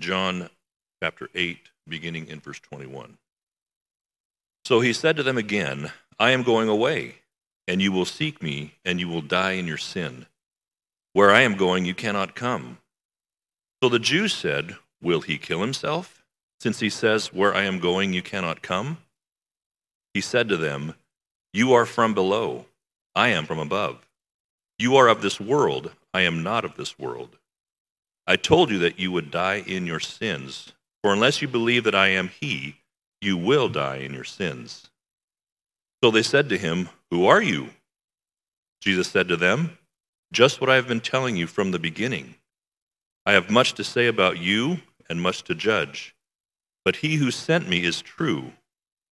John chapter 8, beginning in verse 21. So he said to them again, I am going away, and you will seek me, and you will die in your sin. Where I am going, you cannot come. So the Jews said, Will he kill himself, since he says, Where I am going, you cannot come? He said to them, You are from below, I am from above. You are of this world, I am not of this world. I told you that you would die in your sins, for unless you believe that I am he, you will die in your sins. So they said to him, Who are you? Jesus said to them, Just what I have been telling you from the beginning. I have much to say about you and much to judge. But he who sent me is true.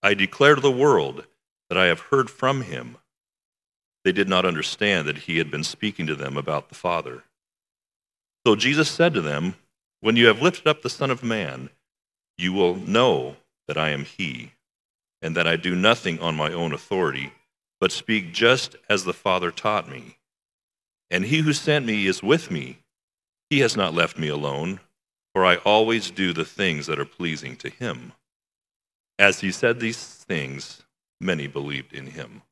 I declare to the world that I have heard from him. They did not understand that he had been speaking to them about the Father. So Jesus said to them, When you have lifted up the Son of Man, you will know that I am he, and that I do nothing on my own authority, but speak just as the Father taught me. And he who sent me is with me. He has not left me alone, for I always do the things that are pleasing to him. As he said these things, many believed in him.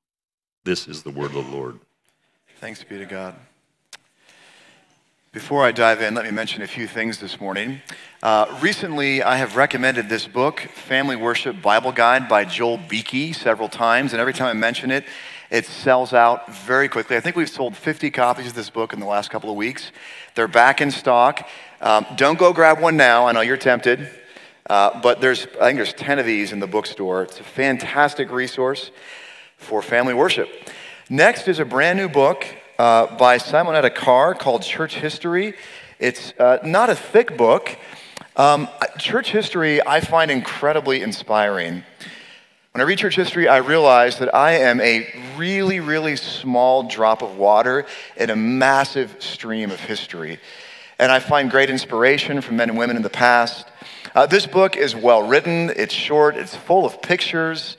This is the word of the Lord. Thanks be to God. Before I dive in, let me mention a few things this morning. Uh, recently, I have recommended this book, Family Worship Bible Guide by Joel Beeke, several times, and every time I mention it, it sells out very quickly. I think we've sold 50 copies of this book in the last couple of weeks. They're back in stock. Um, don't go grab one now. I know you're tempted. Uh, but there's, I think there's 10 of these in the bookstore. It's a fantastic resource for family worship. Next is a brand new book uh, by Simonetta Carr called Church History. It's uh, not a thick book. Um, church history I find incredibly inspiring. When I read church history, I realize that I am a really, really small drop of water in a massive stream of history. And I find great inspiration from men and women in the past. Uh, this book is well written, it's short, it's full of pictures.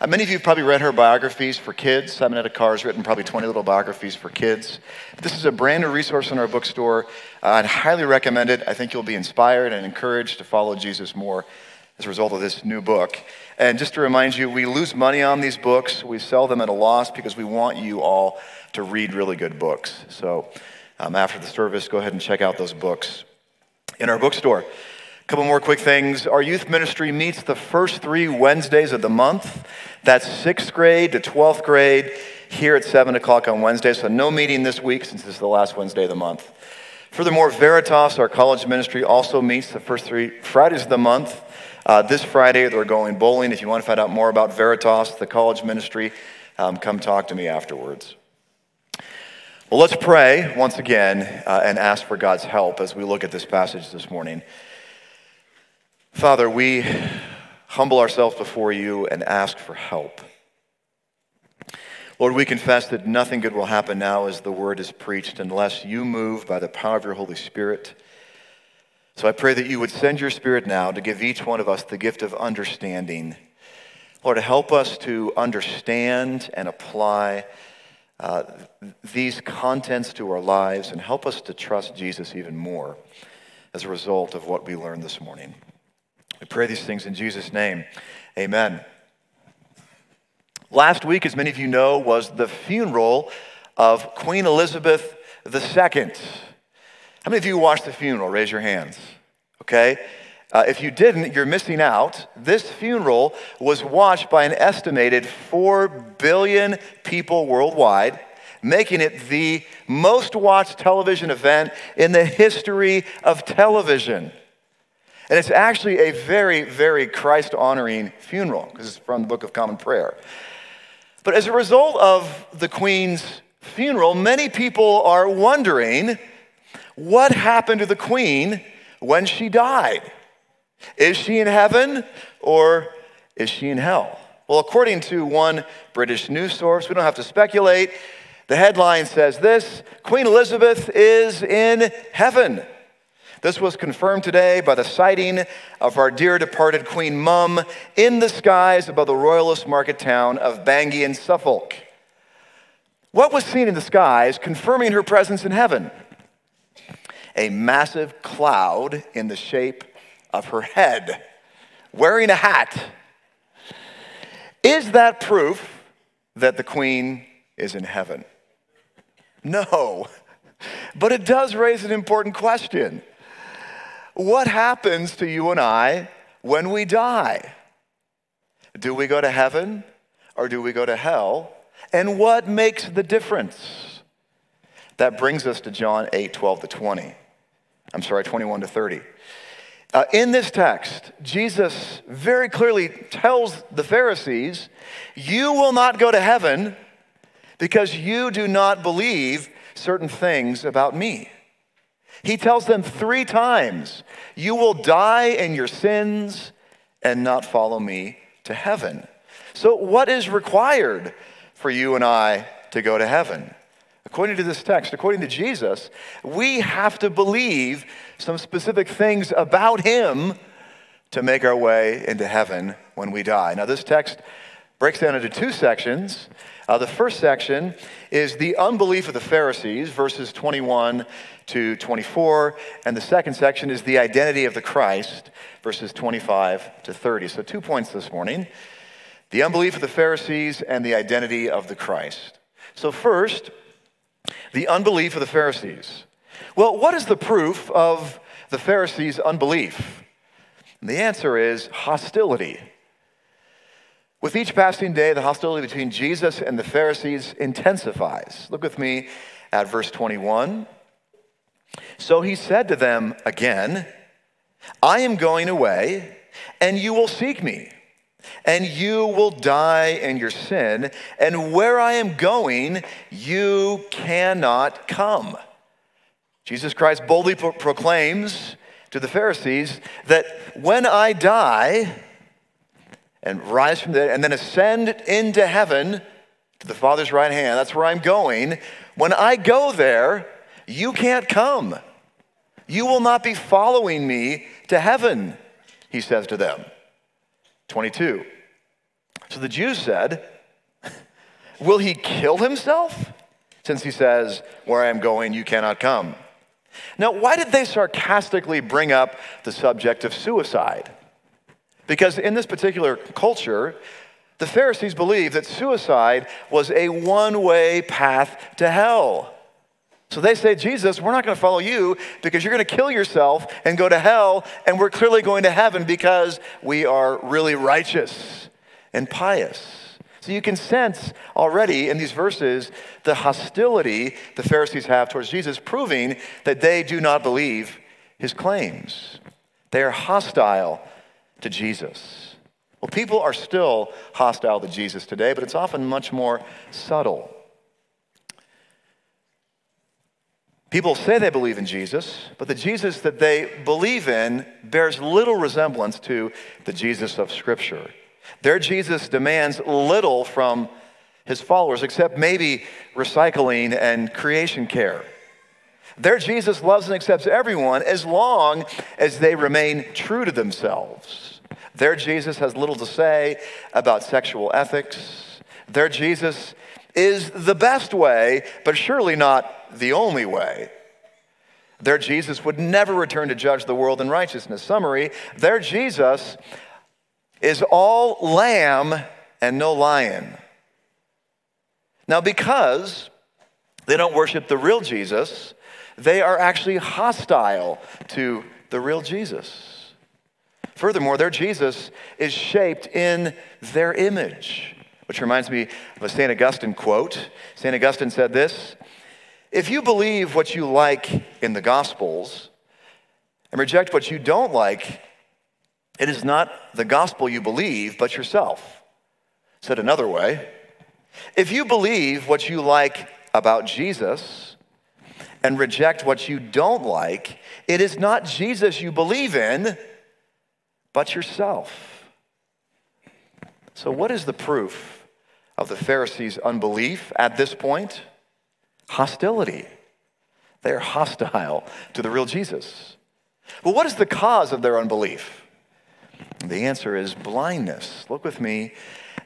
Uh, many of you have probably read her biographies for kids. Simonetta Carr has written probably 20 little biographies for kids. This is a brand new resource in our bookstore. Uh, I'd highly recommend it. I think you'll be inspired and encouraged to follow Jesus more as a result of this new book. And just to remind you, we lose money on these books. We sell them at a loss because we want you all to read really good books. So um, after the service, go ahead and check out those books in our bookstore. Couple more quick things. Our youth ministry meets the first three Wednesdays of the month. That's sixth grade to 12th grade here at 7 o'clock on Wednesday. So, no meeting this week since this is the last Wednesday of the month. Furthermore, Veritas, our college ministry, also meets the first three Fridays of the month. Uh, this Friday, they're going bowling. If you want to find out more about Veritas, the college ministry, um, come talk to me afterwards. Well, let's pray once again uh, and ask for God's help as we look at this passage this morning. Father, we humble ourselves before you and ask for help. Lord, we confess that nothing good will happen now as the word is preached unless you move by the power of your Holy Spirit. So I pray that you would send your Spirit now to give each one of us the gift of understanding. Lord, help us to understand and apply uh, these contents to our lives and help us to trust Jesus even more as a result of what we learned this morning. We pray these things in Jesus' name. Amen. Last week, as many of you know, was the funeral of Queen Elizabeth II. How many of you watched the funeral? Raise your hands. Okay? Uh, if you didn't, you're missing out. This funeral was watched by an estimated 4 billion people worldwide, making it the most watched television event in the history of television. And it's actually a very, very Christ honoring funeral because it's from the Book of Common Prayer. But as a result of the Queen's funeral, many people are wondering what happened to the Queen when she died. Is she in heaven or is she in hell? Well, according to one British news source, we don't have to speculate. The headline says this Queen Elizabeth is in heaven. This was confirmed today by the sighting of our dear departed Queen Mum in the skies above the royalist market town of Bungay in Suffolk. What was seen in the skies confirming her presence in heaven? A massive cloud in the shape of her head, wearing a hat. Is that proof that the queen is in heaven? No. But it does raise an important question. What happens to you and I when we die? Do we go to heaven or do we go to hell? And what makes the difference? That brings us to John 8, 12 to 20. I'm sorry, 21 to 30. Uh, in this text, Jesus very clearly tells the Pharisees, You will not go to heaven because you do not believe certain things about me. He tells them three times, You will die in your sins and not follow me to heaven. So, what is required for you and I to go to heaven? According to this text, according to Jesus, we have to believe some specific things about him to make our way into heaven when we die. Now, this text breaks down into two sections. Uh, the first section is the unbelief of the Pharisees, verses 21 to 24. And the second section is the identity of the Christ, verses 25 to 30. So, two points this morning the unbelief of the Pharisees and the identity of the Christ. So, first, the unbelief of the Pharisees. Well, what is the proof of the Pharisees' unbelief? And the answer is hostility. With each passing day, the hostility between Jesus and the Pharisees intensifies. Look with me at verse 21. So he said to them again, I am going away, and you will seek me and you will die in your sin, and where I am going, you cannot come. Jesus Christ boldly pro- proclaims to the Pharisees that when I die and rise from there and then ascend into heaven to the Father's right hand, that's where I'm going. When I go there, you can't come. You will not be following me to heaven, he says to them. 22. So the Jews said, Will he kill himself? Since he says, Where I am going, you cannot come. Now, why did they sarcastically bring up the subject of suicide? Because in this particular culture, the Pharisees believed that suicide was a one way path to hell. So they say, Jesus, we're not going to follow you because you're going to kill yourself and go to hell, and we're clearly going to heaven because we are really righteous and pious. So you can sense already in these verses the hostility the Pharisees have towards Jesus, proving that they do not believe his claims. They are hostile to Jesus. Well, people are still hostile to Jesus today, but it's often much more subtle. People say they believe in Jesus, but the Jesus that they believe in bears little resemblance to the Jesus of Scripture. Their Jesus demands little from his followers except maybe recycling and creation care. Their Jesus loves and accepts everyone as long as they remain true to themselves. Their Jesus has little to say about sexual ethics. Their Jesus is the best way, but surely not the only way. Their Jesus would never return to judge the world in righteousness. Summary their Jesus is all lamb and no lion. Now, because they don't worship the real Jesus, they are actually hostile to the real Jesus. Furthermore, their Jesus is shaped in their image. Which reminds me of a St. Augustine quote. St. Augustine said this If you believe what you like in the Gospels and reject what you don't like, it is not the gospel you believe, but yourself. Said another way, if you believe what you like about Jesus and reject what you don't like, it is not Jesus you believe in, but yourself. So, what is the proof of the Pharisees' unbelief at this point? Hostility. They are hostile to the real Jesus. Well, what is the cause of their unbelief? The answer is blindness. Look with me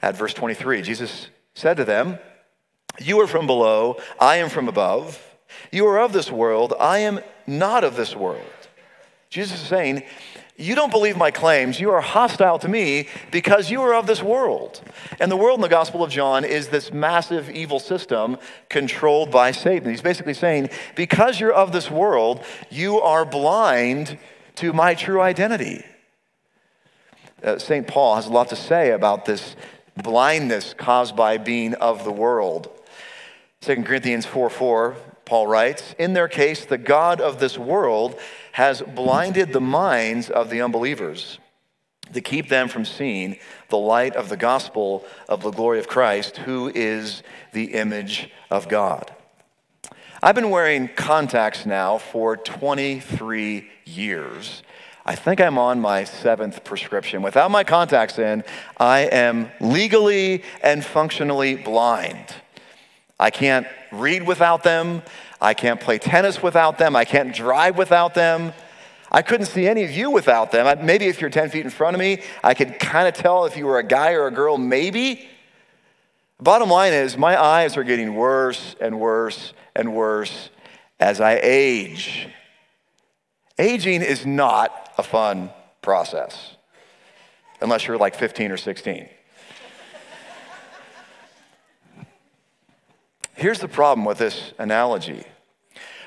at verse 23. Jesus said to them, You are from below, I am from above. You are of this world, I am not of this world. Jesus is saying, You don't believe my claims. You are hostile to me because you are of this world. And the world in the Gospel of John is this massive evil system controlled by Satan. He's basically saying, Because you're of this world, you are blind to my true identity. Uh, St. Paul has a lot to say about this blindness caused by being of the world. 2 Corinthians 4 4, Paul writes, In their case, the God of this world has blinded the minds of the unbelievers to keep them from seeing the light of the gospel of the glory of Christ, who is the image of God. I've been wearing contacts now for 23 years. I think I'm on my seventh prescription. Without my contacts in, I am legally and functionally blind. I can't read without them. I can't play tennis without them. I can't drive without them. I couldn't see any of you without them. Maybe if you're 10 feet in front of me, I could kind of tell if you were a guy or a girl, maybe. Bottom line is, my eyes are getting worse and worse and worse as I age. Aging is not a fun process, unless you're like 15 or 16. Here's the problem with this analogy.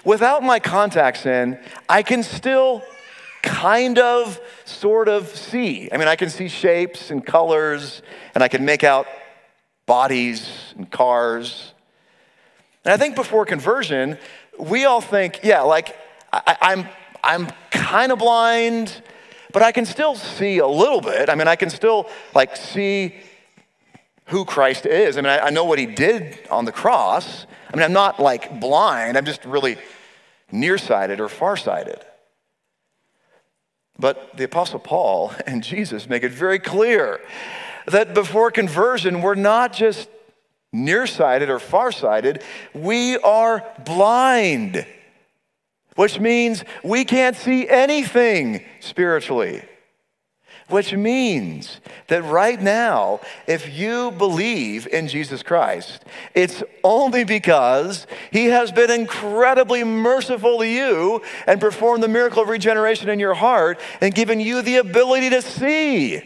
Without my contacts in, I can still kind of, sort of see. I mean, I can see shapes and colors, and I can make out bodies and cars. And I think before conversion, we all think, yeah, like I, I'm, I'm kind of blind, but I can still see a little bit. I mean, I can still like see who Christ is. I mean, I, I know what he did on the cross. I mean, I'm not like blind, I'm just really nearsighted or farsighted. But the Apostle Paul and Jesus make it very clear that before conversion, we're not just nearsighted or farsighted, we are blind, which means we can't see anything spiritually. Which means that right now, if you believe in Jesus Christ, it's only because He has been incredibly merciful to you and performed the miracle of regeneration in your heart and given you the ability to see.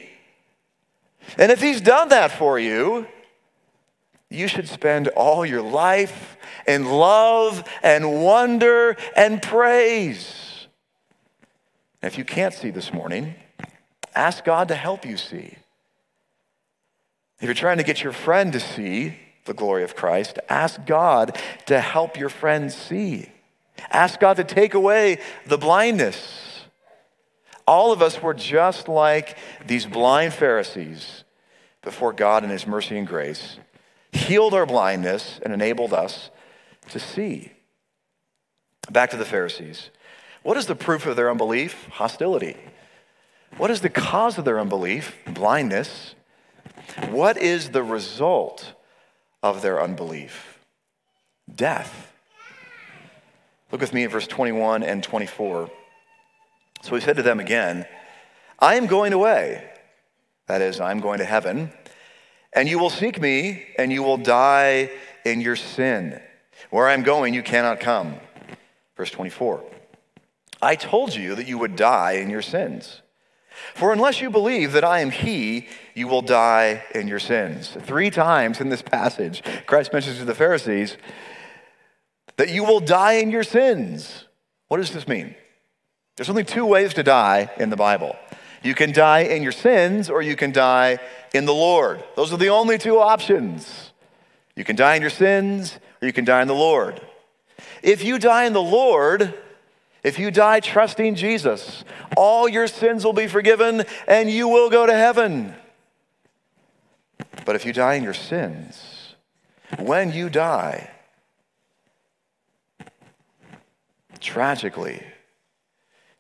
And if He's done that for you, you should spend all your life in love and wonder and praise. And if you can't see this morning, ask God to help you see. If you're trying to get your friend to see the glory of Christ, ask God to help your friend see. Ask God to take away the blindness. All of us were just like these blind Pharisees before God in His mercy and grace healed our blindness and enabled us to see. Back to the Pharisees. What is the proof of their unbelief? Hostility. What is the cause of their unbelief? Blindness. What is the result of their unbelief? Death. Look with me at verse 21 and 24. So he said to them again, I am going away. That is, I'm going to heaven. And you will seek me, and you will die in your sin. Where I'm going, you cannot come. Verse 24. I told you that you would die in your sins. For unless you believe that I am He, you will die in your sins. Three times in this passage, Christ mentions to the Pharisees that you will die in your sins. What does this mean? There's only two ways to die in the Bible you can die in your sins, or you can die in the Lord. Those are the only two options. You can die in your sins, or you can die in the Lord. If you die in the Lord, if you die trusting Jesus, all your sins will be forgiven and you will go to heaven. But if you die in your sins, when you die, tragically,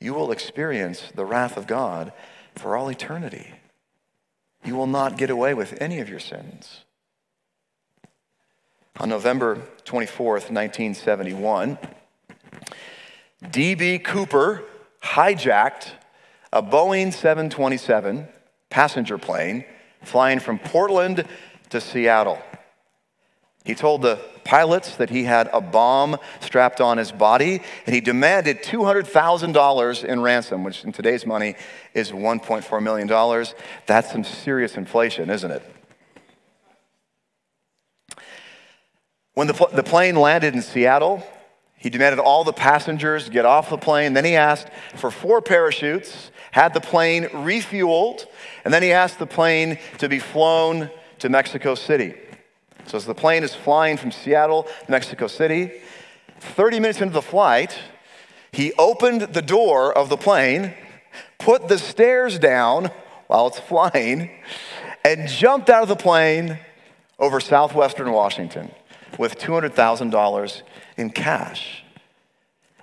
you will experience the wrath of God for all eternity. You will not get away with any of your sins. On November 24th, 1971, D.B. Cooper hijacked a Boeing 727 passenger plane flying from Portland to Seattle. He told the pilots that he had a bomb strapped on his body, and he demanded $200,000 in ransom, which in today's money is $1.4 million. That's some serious inflation, isn't it? When the, the plane landed in Seattle, he demanded all the passengers get off the plane. Then he asked for four parachutes, had the plane refueled, and then he asked the plane to be flown to Mexico City. So as the plane is flying from Seattle to Mexico City, 30 minutes into the flight, he opened the door of the plane, put the stairs down while it's flying, and jumped out of the plane over southwestern Washington with $200,000 in cash.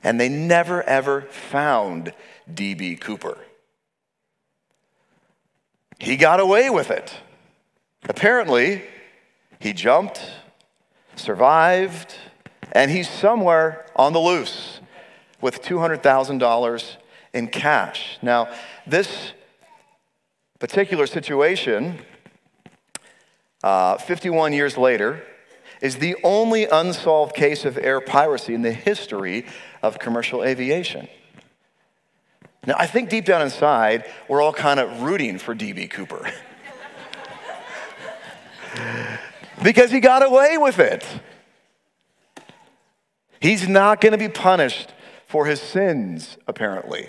And they never ever found D.B. Cooper. He got away with it. Apparently, he jumped, survived, and he's somewhere on the loose with $200,000 in cash. Now, this particular situation, uh, 51 years later, is the only unsolved case of air piracy in the history of commercial aviation. Now, I think deep down inside, we're all kind of rooting for D.B. Cooper. because he got away with it. He's not going to be punished for his sins, apparently.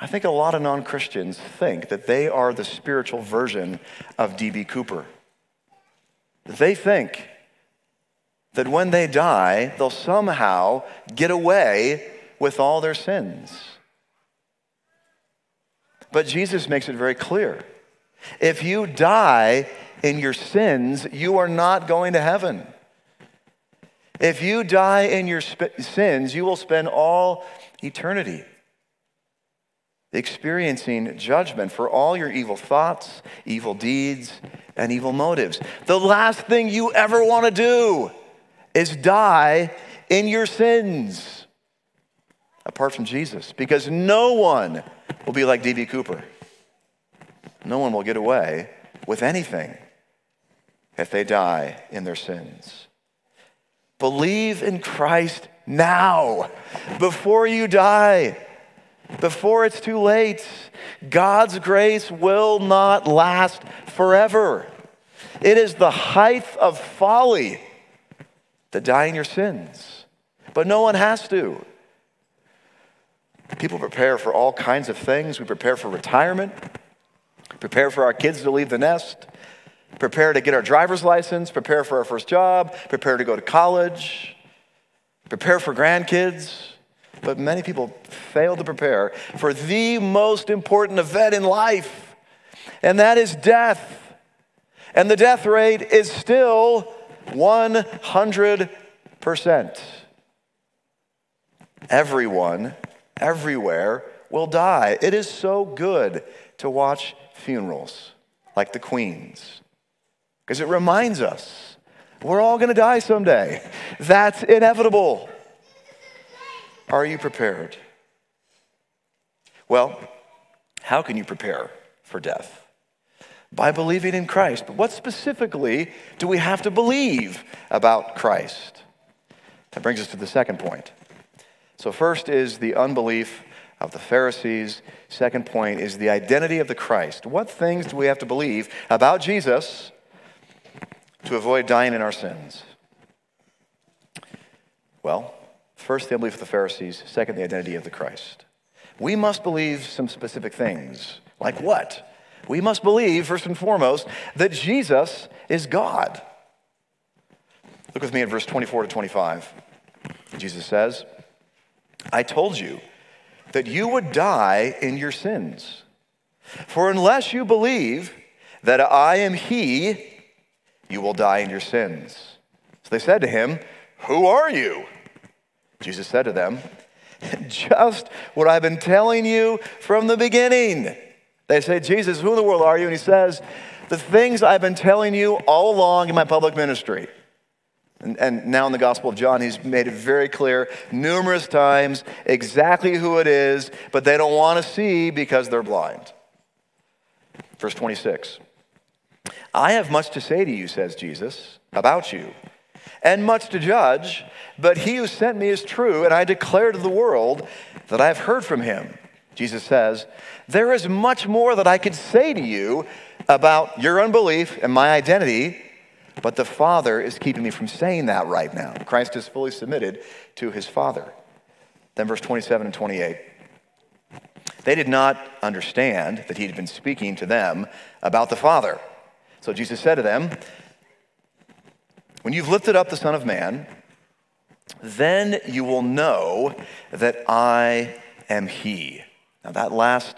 I think a lot of non Christians think that they are the spiritual version of D.B. Cooper. They think that when they die, they'll somehow get away with all their sins. But Jesus makes it very clear if you die in your sins, you are not going to heaven. If you die in your sp- sins, you will spend all eternity experiencing judgment for all your evil thoughts, evil deeds, and evil motives. The last thing you ever want to do is die in your sins apart from Jesus, because no one will be like D.B. Cooper. No one will get away with anything if they die in their sins. Believe in Christ now, before you die, before it's too late. God's grace will not last forever. It is the height of folly to die in your sins, but no one has to. People prepare for all kinds of things. We prepare for retirement prepare for our kids to leave the nest, prepare to get our driver's license, prepare for our first job, prepare to go to college, prepare for grandkids. But many people fail to prepare for the most important event in life, and that is death. And the death rate is still 100%. Everyone, everywhere will die. It is so good to watch funerals like the Queen's because it reminds us we're all going to die someday. That's inevitable. Are you prepared? Well, how can you prepare for death? By believing in Christ. But what specifically do we have to believe about Christ? That brings us to the second point. So, first is the unbelief of the Pharisees. Second point is the identity of the Christ. What things do we have to believe about Jesus to avoid dying in our sins? Well, first, the unbelief of the Pharisees. Second, the identity of the Christ. We must believe some specific things. Like what? We must believe, first and foremost, that Jesus is God. Look with me at verse 24 to 25. Jesus says, I told you that you would die in your sins. For unless you believe that I am He, you will die in your sins. So they said to him, Who are you? Jesus said to them, Just what I've been telling you from the beginning. They say, Jesus, who in the world are you? And he says, The things I've been telling you all along in my public ministry. And, and, now in the Gospel of John, he's made it very clear numerous times exactly who it is, but they don't want to see because they're blind. Verse 26 I have much to say to you, says Jesus, about you, and much to judge, but he who sent me is true, and I declare to the world that I have heard from him. Jesus says, There is much more that I could say to you about your unbelief and my identity, but the Father is keeping me from saying that right now. Christ is fully submitted to his Father. Then, verse 27 and 28. They did not understand that he had been speaking to them about the Father. So Jesus said to them, When you've lifted up the Son of Man, then you will know that I am he. Now, that last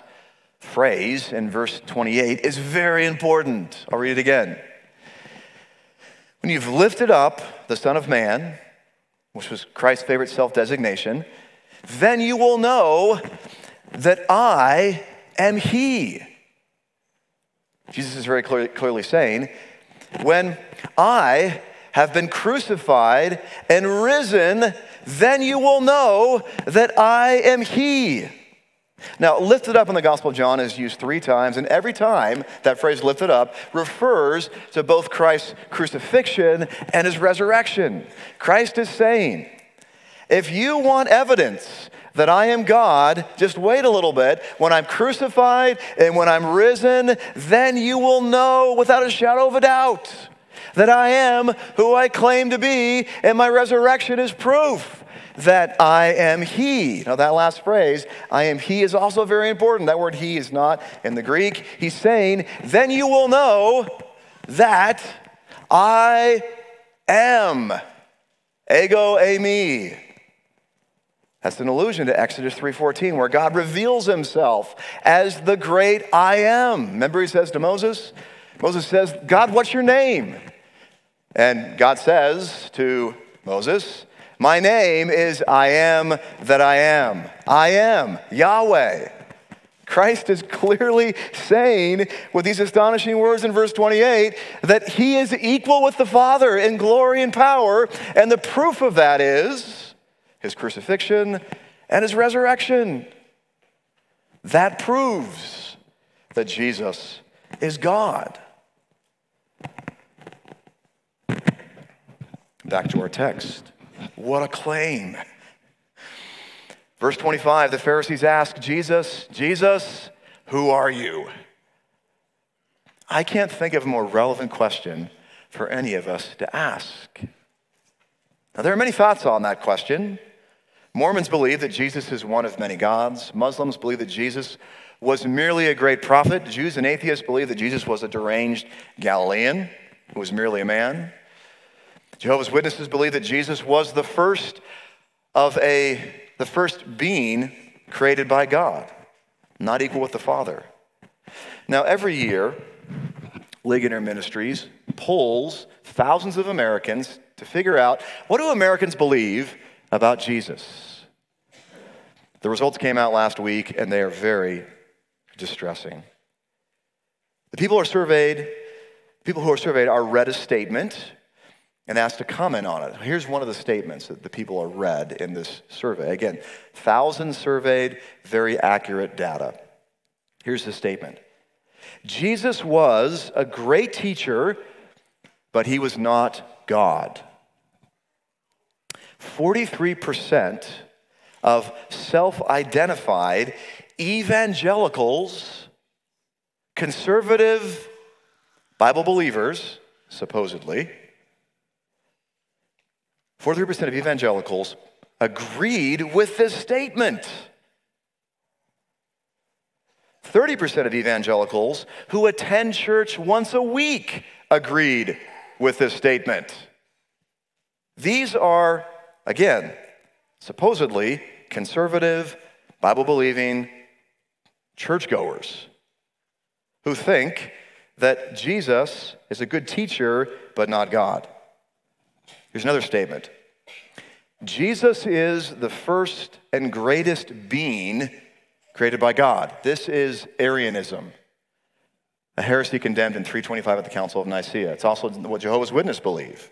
phrase in verse 28 is very important. I'll read it again. When you've lifted up the Son of Man, which was Christ's favorite self designation, then you will know that I am He. Jesus is very clear, clearly saying, When I have been crucified and risen, then you will know that I am He. Now, lifted up in the Gospel of John is used three times, and every time that phrase lifted up refers to both Christ's crucifixion and his resurrection. Christ is saying, if you want evidence that I am God, just wait a little bit. When I'm crucified and when I'm risen, then you will know without a shadow of a doubt that I am who I claim to be, and my resurrection is proof that I am He. Now, that last phrase, I am He, is also very important. That word He is not in the Greek. He's saying, then you will know that I am. Ego eimi. That's an allusion to Exodus 3:14 where God reveals himself as the great I am. Remember he says to Moses, Moses says, "God, what's your name?" And God says to Moses, "My name is I am that I am. I am Yahweh." Christ is clearly saying with these astonishing words in verse 28 that he is equal with the Father in glory and power, and the proof of that is his crucifixion, and his resurrection. That proves that Jesus is God. Back to our text. What a claim. Verse 25 the Pharisees ask Jesus, Jesus, who are you? I can't think of a more relevant question for any of us to ask. Now, there are many thoughts on that question. Mormons believe that Jesus is one of many gods. Muslims believe that Jesus was merely a great prophet. Jews and atheists believe that Jesus was a deranged Galilean who was merely a man. Jehovah's Witnesses believe that Jesus was the first of a the first being created by God, not equal with the Father. Now, every year, Ligonier Ministries polls thousands of Americans to figure out what do Americans believe about Jesus. The results came out last week, and they are very distressing. The people are surveyed, people who are surveyed are read a statement and asked to comment on it. Here's one of the statements that the people are read in this survey. Again, thousands surveyed, very accurate data. Here's the statement Jesus was a great teacher, but he was not God. 43% of self identified evangelicals, conservative Bible believers, supposedly, 43% of evangelicals agreed with this statement. 30% of evangelicals who attend church once a week agreed with this statement. These are Again, supposedly conservative, Bible believing churchgoers who think that Jesus is a good teacher, but not God. Here's another statement Jesus is the first and greatest being created by God. This is Arianism, a heresy condemned in 325 at the Council of Nicaea. It's also what Jehovah's Witnesses believe.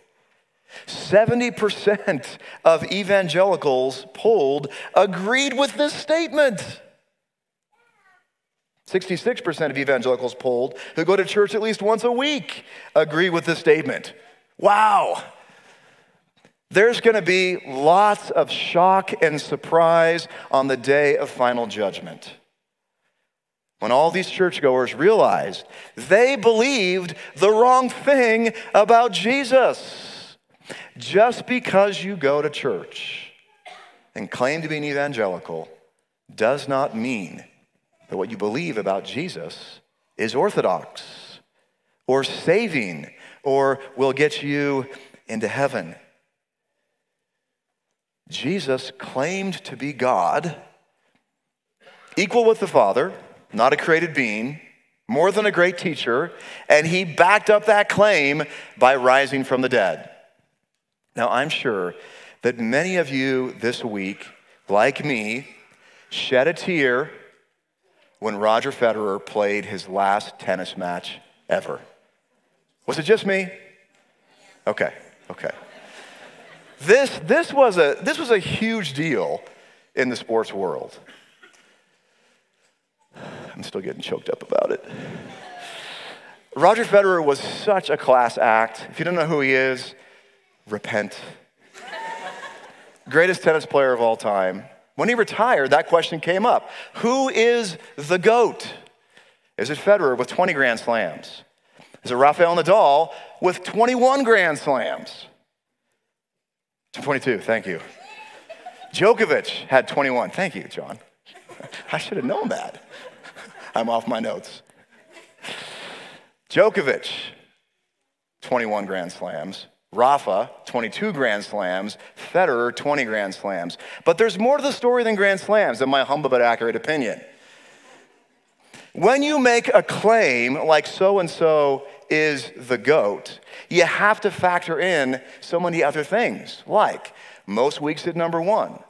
70% of evangelicals polled agreed with this statement. 66% of evangelicals polled who go to church at least once a week agree with this statement. Wow. There's going to be lots of shock and surprise on the day of final judgment. When all these churchgoers realized they believed the wrong thing about Jesus. Just because you go to church and claim to be an evangelical does not mean that what you believe about Jesus is orthodox or saving or will get you into heaven. Jesus claimed to be God, equal with the Father, not a created being, more than a great teacher, and he backed up that claim by rising from the dead. Now, I'm sure that many of you this week, like me, shed a tear when Roger Federer played his last tennis match ever. Was it just me? Okay, okay. This, this, was a, this was a huge deal in the sports world. I'm still getting choked up about it. Roger Federer was such a class act. If you don't know who he is, repent. Greatest tennis player of all time. When he retired, that question came up Who is the GOAT? Is it Federer with 20 Grand Slams? Is it Rafael Nadal with 21 Grand Slams? 22, thank you. Djokovic had 21. Thank you, John. I should have known that. I'm off my notes. Djokovic, 21 Grand Slams. Rafa, 22 Grand Slams. Federer, 20 Grand Slams. But there's more to the story than Grand Slams, in my humble but accurate opinion. When you make a claim like so and so is the GOAT, you have to factor in so many other things, like most weeks at number one,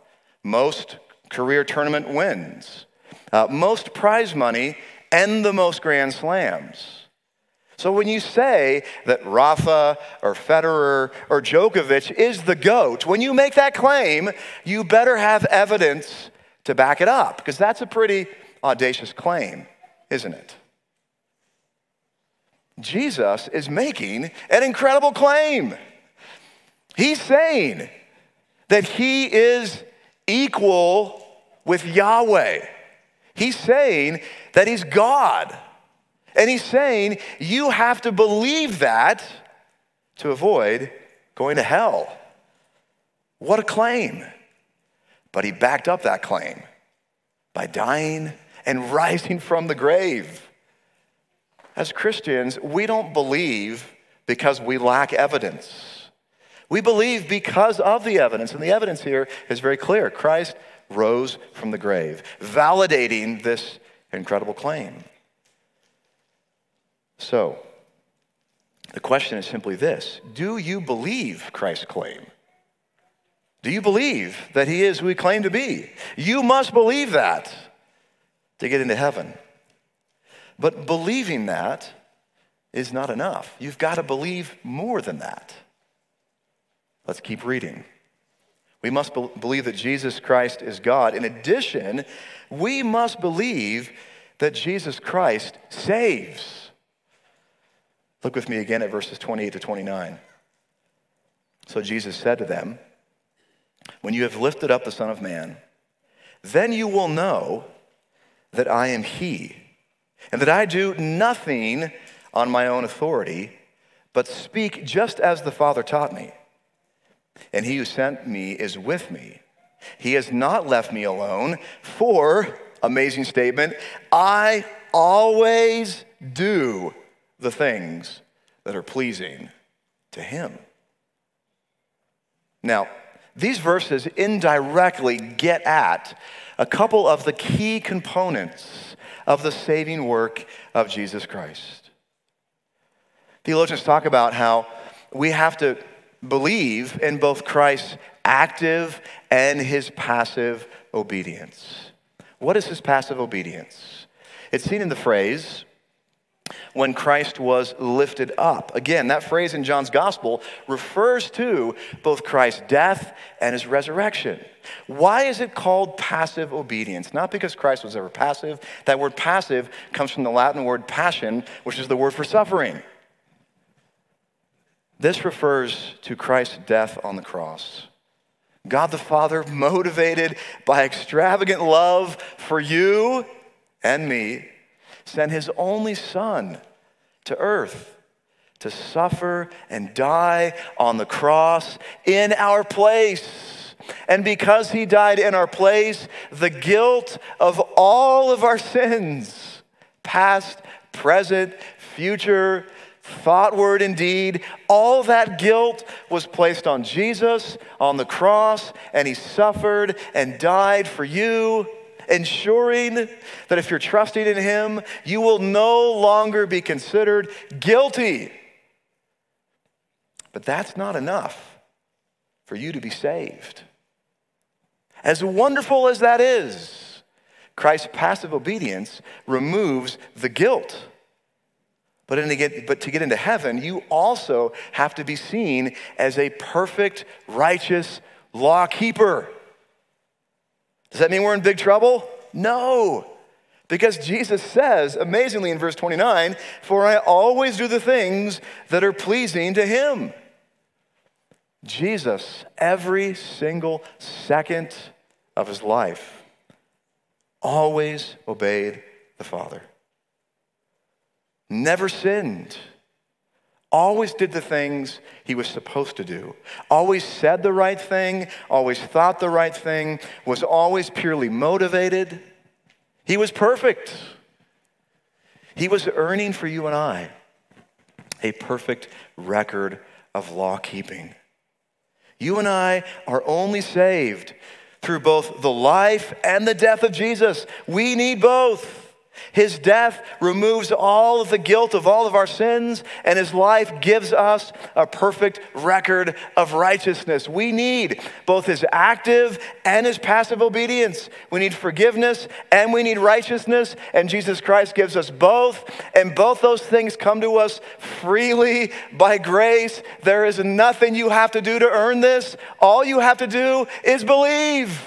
most career tournament wins, uh, most prize money, and the most Grand Slams. So when you say that Rafa or Federer or Djokovic is the GOAT, when you make that claim, you better have evidence to back it up, because that's a pretty audacious claim, isn't it? Jesus is making an incredible claim. He's saying that he is equal with Yahweh. He's saying that he's God. And he's saying you have to believe that to avoid going to hell. What a claim. But he backed up that claim by dying and rising from the grave. As Christians, we don't believe because we lack evidence. We believe because of the evidence, and the evidence here is very clear. Christ rose from the grave, validating this incredible claim. So, the question is simply this Do you believe Christ's claim? Do you believe that he is who he claimed to be? You must believe that to get into heaven. But believing that is not enough. You've got to believe more than that. Let's keep reading. We must be- believe that Jesus Christ is God. In addition, we must believe that Jesus Christ saves. Look with me again at verses 28 to 29. So Jesus said to them, When you have lifted up the Son of Man, then you will know that I am He, and that I do nothing on my own authority, but speak just as the Father taught me and he who sent me is with me. He has not left me alone, for, amazing statement, I always do the things that are pleasing to him. Now, these verses indirectly get at a couple of the key components of the saving work of Jesus Christ. Theologians talk about how we have to believe in both Christ's active and his passive obedience. What is his passive obedience? It's seen in the phrase, when Christ was lifted up. Again, that phrase in John's gospel refers to both Christ's death and his resurrection. Why is it called passive obedience? Not because Christ was ever passive. That word passive comes from the Latin word passion, which is the word for suffering. This refers to Christ's death on the cross. God the Father, motivated by extravagant love for you and me, sent his only Son to earth to suffer and die on the cross in our place. And because he died in our place, the guilt of all of our sins, past, present, future, thought, word, and deed, all that guilt was placed on Jesus on the cross, and he suffered and died for you, ensuring that if you're trusting in him, you will no longer be considered guilty. But that's not enough for you to be saved. As wonderful as that is, Christ's passive obedience removes the guilt. But, to get, but to get into heaven, you also have to be seen as a perfect, righteous law keeper. Does that mean we're in big trouble? No. Because Jesus says, amazingly in verse 29, For I always do the things that are pleasing to him. Jesus, every single second of his life, always obeyed the Father never sinned, always did the things he was supposed to do, always said the right thing, always thought the right thing, was always purely motivated. He was perfect. He was earning for you and I a perfect record of law keeping. You and I are only saved through both the life and the death of Jesus. We need both. His death removes all of the guilt of all of our sins, and his life gives us a perfect record of righteousness. We need both his active and his passive obedience. We need forgiveness and we need righteousness, and Jesus Christ gives us both, and both those things come to us freely by grace. There is nothing you have to do to earn this, all you have to do is believe.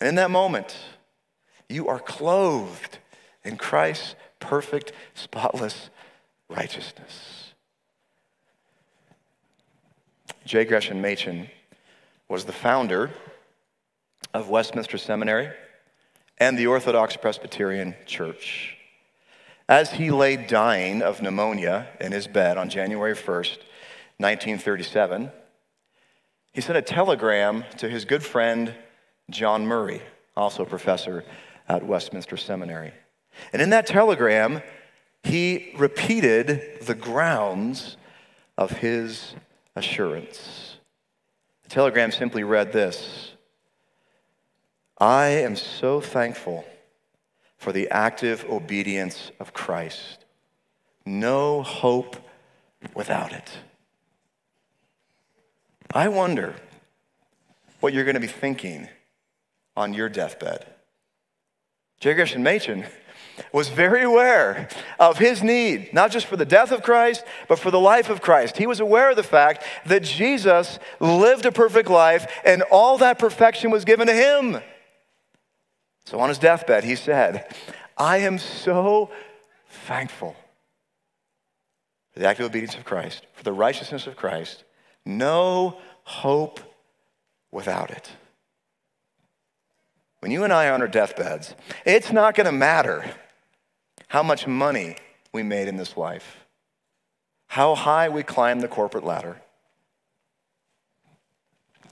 In that moment, you are clothed in Christ's perfect, spotless righteousness. J. Gresham Machen was the founder of Westminster Seminary and the Orthodox Presbyterian Church. As he lay dying of pneumonia in his bed on January 1st, 1937, he sent a telegram to his good friend John Murray, also professor at Westminster Seminary. And in that telegram, he repeated the grounds of his assurance. The telegram simply read this I am so thankful for the active obedience of Christ. No hope without it. I wonder what you're going to be thinking on your deathbed. J. Gresham Machen was very aware of his need, not just for the death of Christ, but for the life of Christ. He was aware of the fact that Jesus lived a perfect life and all that perfection was given to him. So on his deathbed, he said, I am so thankful for the active obedience of Christ, for the righteousness of Christ. No hope without it. When you and I are on our deathbeds, it's not going to matter how much money we made in this life, how high we climbed the corporate ladder,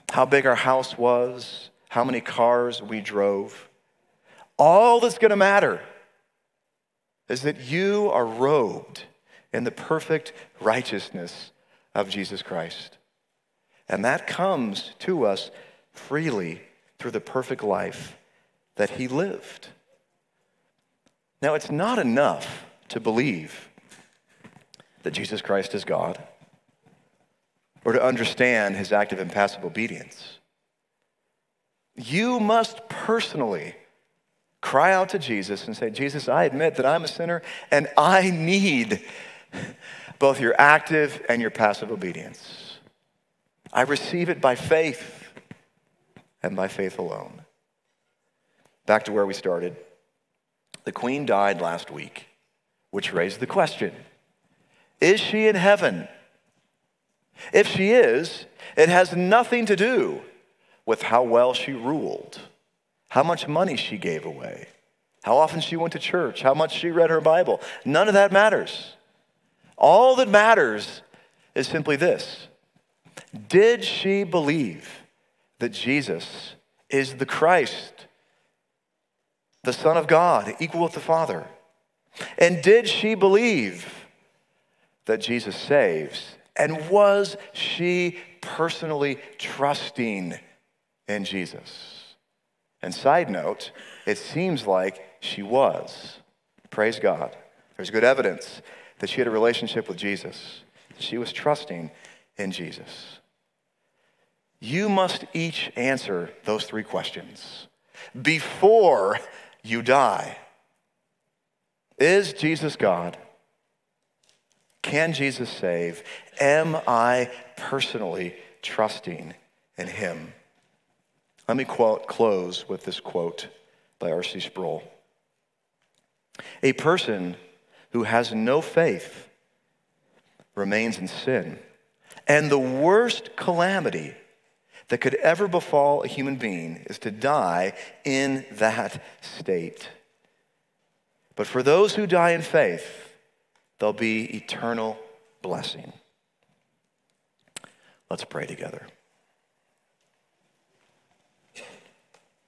how big our house was, how many cars we drove. All that's going to matter is that you are robed in the perfect righteousness of Jesus Christ. And that comes to us freely through the perfect life that he lived. Now, it's not enough to believe that Jesus Christ is God or to understand his active and passive obedience. You must personally cry out to Jesus and say, Jesus, I admit that I'm a sinner and I need both your active and your passive obedience. I receive it by faith and by faith alone. Back to where we started. The queen died last week, which raised the question Is she in heaven? If she is, it has nothing to do with how well she ruled, how much money she gave away, how often she went to church, how much she read her Bible. None of that matters. All that matters is simply this Did she believe that Jesus is the Christ, the Son of God, equal with the Father? And did she believe that Jesus saves? And was she personally trusting in Jesus? And side note, it seems like she was. Praise God. There's good evidence that she had a relationship with Jesus. She was trusting in Jesus. You must each answer those three questions before you die. Is Jesus God? Can Jesus save? Am I personally trusting in him? Let me quote, close with this quote by R.C. Sproul. A person who has no faith remains in sin. And the worst calamity that could ever befall a human being is to die in that state. But for those who die in faith, there'll be eternal blessing. Let's pray together.